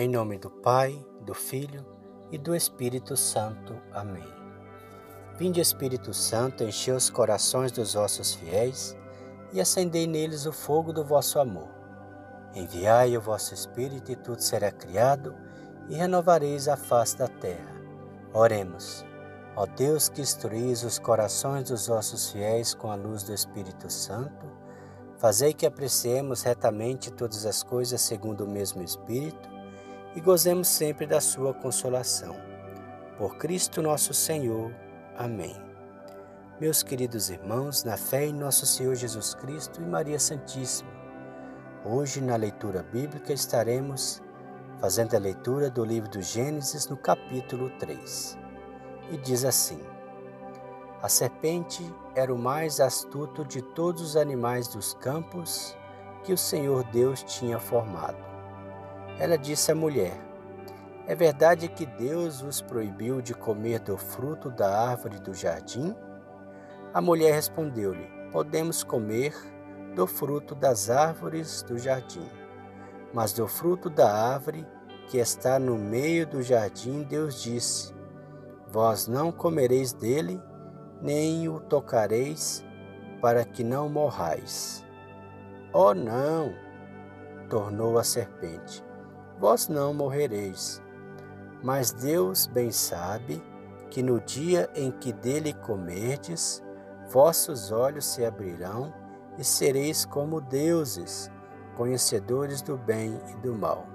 Em nome do Pai, do Filho e do Espírito Santo. Amém. Vinde, Espírito Santo, enchei os corações dos vossos fiéis e acendei neles o fogo do vosso amor. Enviai o vosso Espírito e tudo será criado e renovareis a face da terra. Oremos. Ó Deus que instruís os corações dos vossos fiéis com a luz do Espírito Santo, fazei que apreciemos retamente todas as coisas segundo o mesmo Espírito e gozemos sempre da sua consolação. Por Cristo nosso Senhor. Amém. Meus queridos irmãos, na fé em nosso Senhor Jesus Cristo e Maria Santíssima, hoje na leitura bíblica estaremos fazendo a leitura do livro do Gênesis no capítulo 3. E diz assim: A serpente era o mais astuto de todos os animais dos campos que o Senhor Deus tinha formado. Ela disse à mulher: É verdade que Deus vos proibiu de comer do fruto da árvore do jardim? A mulher respondeu-lhe: Podemos comer do fruto das árvores do jardim. Mas do fruto da árvore que está no meio do jardim, Deus disse: Vós não comereis dele, nem o tocareis, para que não morrais. Oh, não! tornou a serpente vós não morrereis. Mas Deus bem sabe que no dia em que dele comerdes, vossos olhos se abrirão e sereis como deuses, conhecedores do bem e do mal.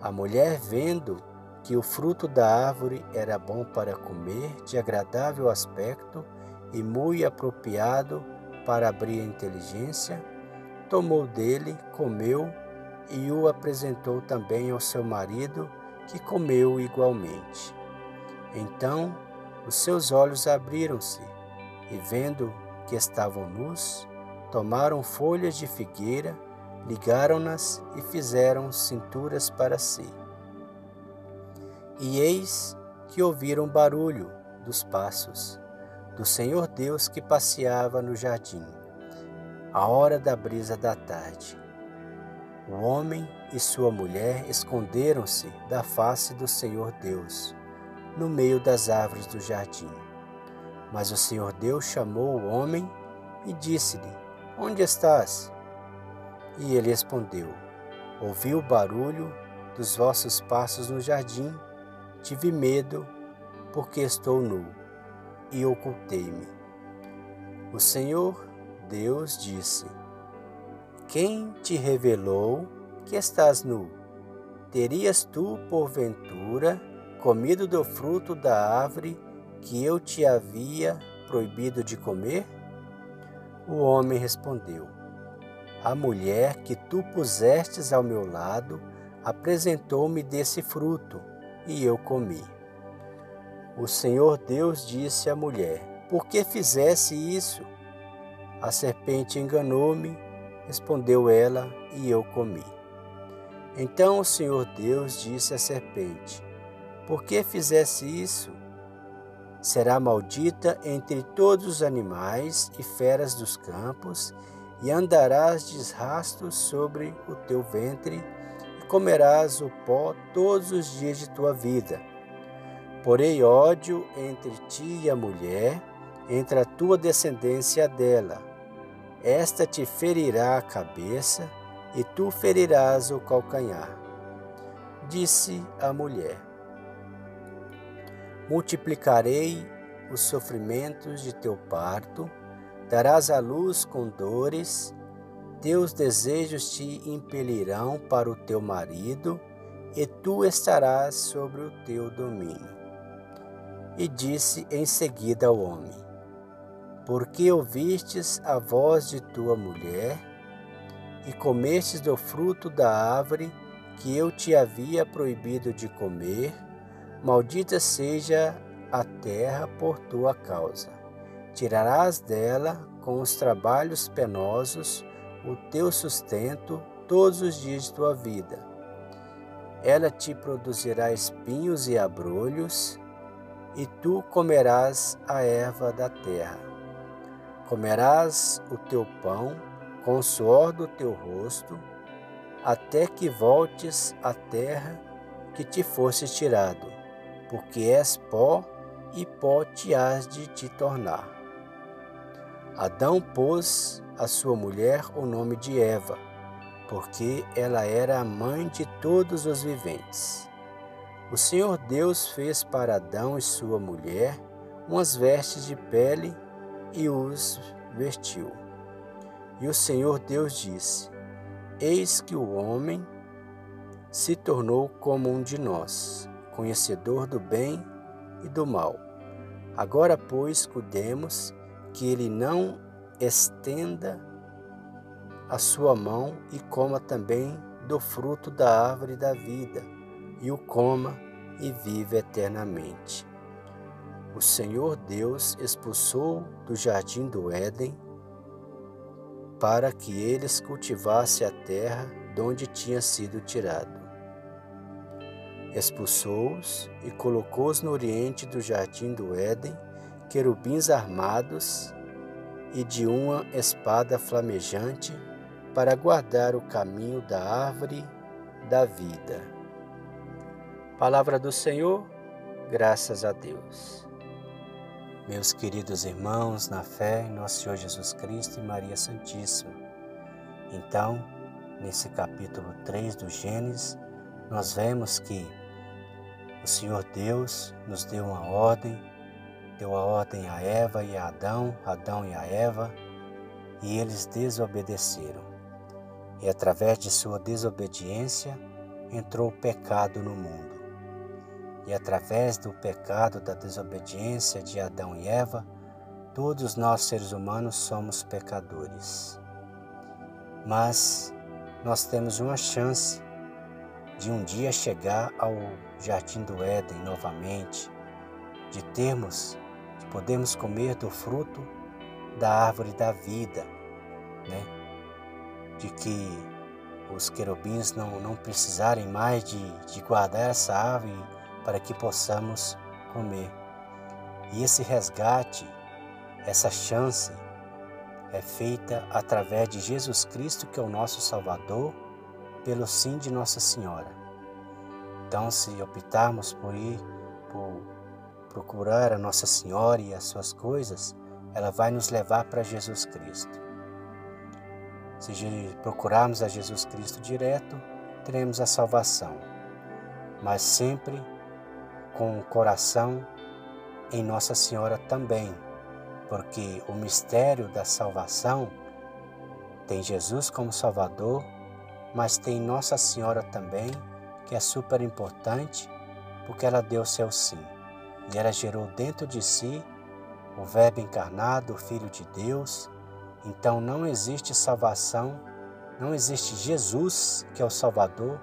A mulher, vendo que o fruto da árvore era bom para comer, de agradável aspecto e muito apropriado para abrir a inteligência, tomou dele, comeu e o apresentou também ao seu marido, que comeu igualmente. Então os seus olhos abriram-se, e vendo que estavam nus, tomaram folhas de figueira, ligaram-nas e fizeram cinturas para si. E eis que ouviram barulho dos passos do Senhor Deus que passeava no jardim, a hora da brisa da tarde. O homem e sua mulher esconderam-se da face do Senhor Deus, no meio das árvores do jardim. Mas o Senhor Deus chamou o homem e disse-lhe: Onde estás? E ele respondeu: Ouvi o barulho dos vossos passos no jardim, tive medo, porque estou nu, e ocultei-me. O Senhor Deus disse: quem te revelou que estás nu? Terias tu, porventura, comido do fruto da árvore que eu te havia proibido de comer? O homem respondeu: A mulher que tu pusestes ao meu lado apresentou-me desse fruto, e eu comi. O Senhor Deus disse à mulher: Por que fizesse isso? A serpente enganou-me Respondeu ela, e eu comi. Então o Senhor Deus disse à serpente: Por que fizesse isso? Será maldita entre todos os animais e feras dos campos, e andarás desrastos sobre o teu ventre, e comerás o pó todos os dias de tua vida. Porei ódio entre ti e a mulher, entre a tua descendência dela esta te ferirá a cabeça e tu ferirás o calcanhar. Disse a mulher: Multiplicarei os sofrimentos de teu parto, darás à luz com dores, teus desejos te impelirão para o teu marido, e tu estarás sobre o teu domínio. E disse em seguida ao homem: porque ouvistes a voz de tua mulher e comestes do fruto da árvore que eu te havia proibido de comer, maldita seja a terra por tua causa. Tirarás dela, com os trabalhos penosos, o teu sustento todos os dias de tua vida. Ela te produzirá espinhos e abrolhos, e tu comerás a erva da terra. Comerás o teu pão com o suor do teu rosto, até que voltes à terra que te fosse tirado, porque és pó e pó te has de te tornar. Adão pôs a sua mulher o nome de Eva, porque ela era a mãe de todos os viventes. O Senhor Deus fez para Adão e sua mulher umas vestes de pele e os vestiu. E o Senhor Deus disse: Eis que o homem se tornou como um de nós, conhecedor do bem e do mal. Agora, pois, cuidemos que ele não estenda a sua mão e coma também do fruto da árvore da vida, e o coma e vive eternamente. O Senhor Deus expulsou do jardim do Éden para que eles cultivassem a terra de onde tinha sido tirado. Expulsou-os e colocou-os no oriente do jardim do Éden querubins armados e de uma espada flamejante para guardar o caminho da árvore da vida. Palavra do Senhor, graças a Deus. Meus queridos irmãos, na fé em nosso Senhor Jesus Cristo e Maria Santíssima. Então, nesse capítulo 3 do Gênesis, nós vemos que o Senhor Deus nos deu uma ordem deu a ordem a Eva e a Adão, Adão e a Eva, e eles desobedeceram. E através de sua desobediência entrou o pecado no mundo. E através do pecado da desobediência de Adão e Eva, todos nós seres humanos somos pecadores. Mas nós temos uma chance de um dia chegar ao jardim do Éden novamente, de termos podemos comer do fruto da árvore da vida, né? De que os querubins não, não precisarem mais de, de guardar essa árvore para que possamos comer. E esse resgate, essa chance, é feita através de Jesus Cristo, que é o nosso Salvador, pelo sim de Nossa Senhora. Então, se optarmos por ir por procurar a Nossa Senhora e as suas coisas, ela vai nos levar para Jesus Cristo. Se procurarmos a Jesus Cristo direto, teremos a salvação, mas sempre com o coração em Nossa Senhora também, porque o mistério da salvação tem Jesus como Salvador, mas tem Nossa Senhora também, que é super importante, porque ela deu seu sim e ela gerou dentro de si o Verbo encarnado, o Filho de Deus. Então não existe salvação, não existe Jesus, que é o Salvador,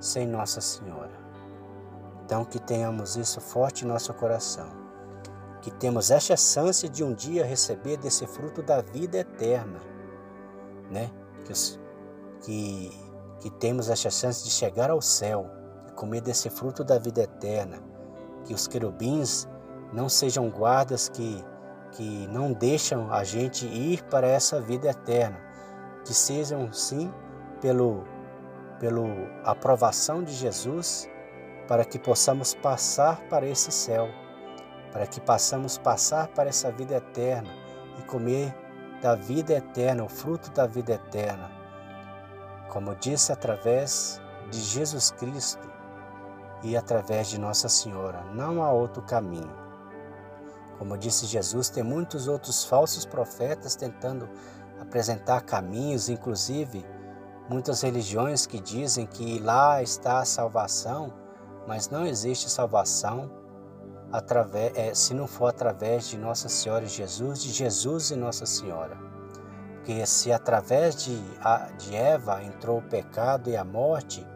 sem Nossa Senhora. Então que tenhamos isso forte em nosso coração, que temos esta chance de um dia receber desse fruto da vida eterna, né? Que, que, que temos esta chance de chegar ao céu e comer desse fruto da vida eterna. Que os querubins não sejam guardas que, que não deixam a gente ir para essa vida eterna, que sejam sim pelo, pelo aprovação de Jesus, para que possamos passar para esse céu, para que possamos passar para essa vida eterna e comer da vida eterna, o fruto da vida eterna. Como disse através de Jesus Cristo, e através de Nossa Senhora. Não há outro caminho. Como disse Jesus, tem muitos outros falsos profetas tentando apresentar caminhos, inclusive muitas religiões que dizem que lá está a salvação, mas não existe salvação através, é, se não for através de Nossa Senhora e Jesus, de Jesus e Nossa Senhora. Porque se através de, de Eva entrou o pecado e a morte,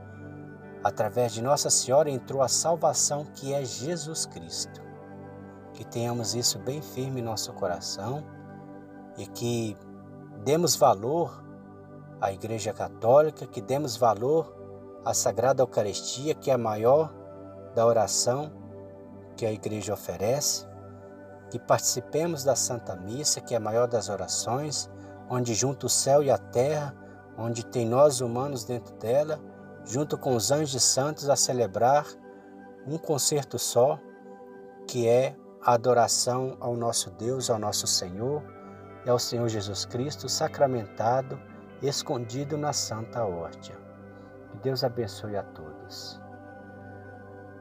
Através de Nossa Senhora entrou a salvação que é Jesus Cristo. Que tenhamos isso bem firme em nosso coração e que demos valor à Igreja Católica, que demos valor à Sagrada Eucaristia, que é a maior da oração que a Igreja oferece, que participemos da Santa Missa, que é a maior das orações, onde junto o céu e a terra onde tem nós humanos dentro dela, junto com os anjos santos, a celebrar um concerto só, que é a adoração ao nosso Deus, ao nosso Senhor e ao Senhor Jesus Cristo sacramentado, escondido na Santa Hóstia. Que Deus abençoe a todos.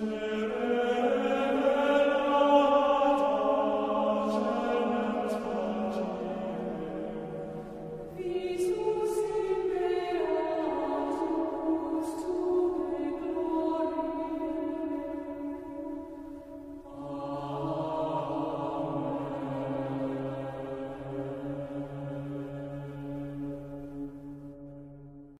Spirit.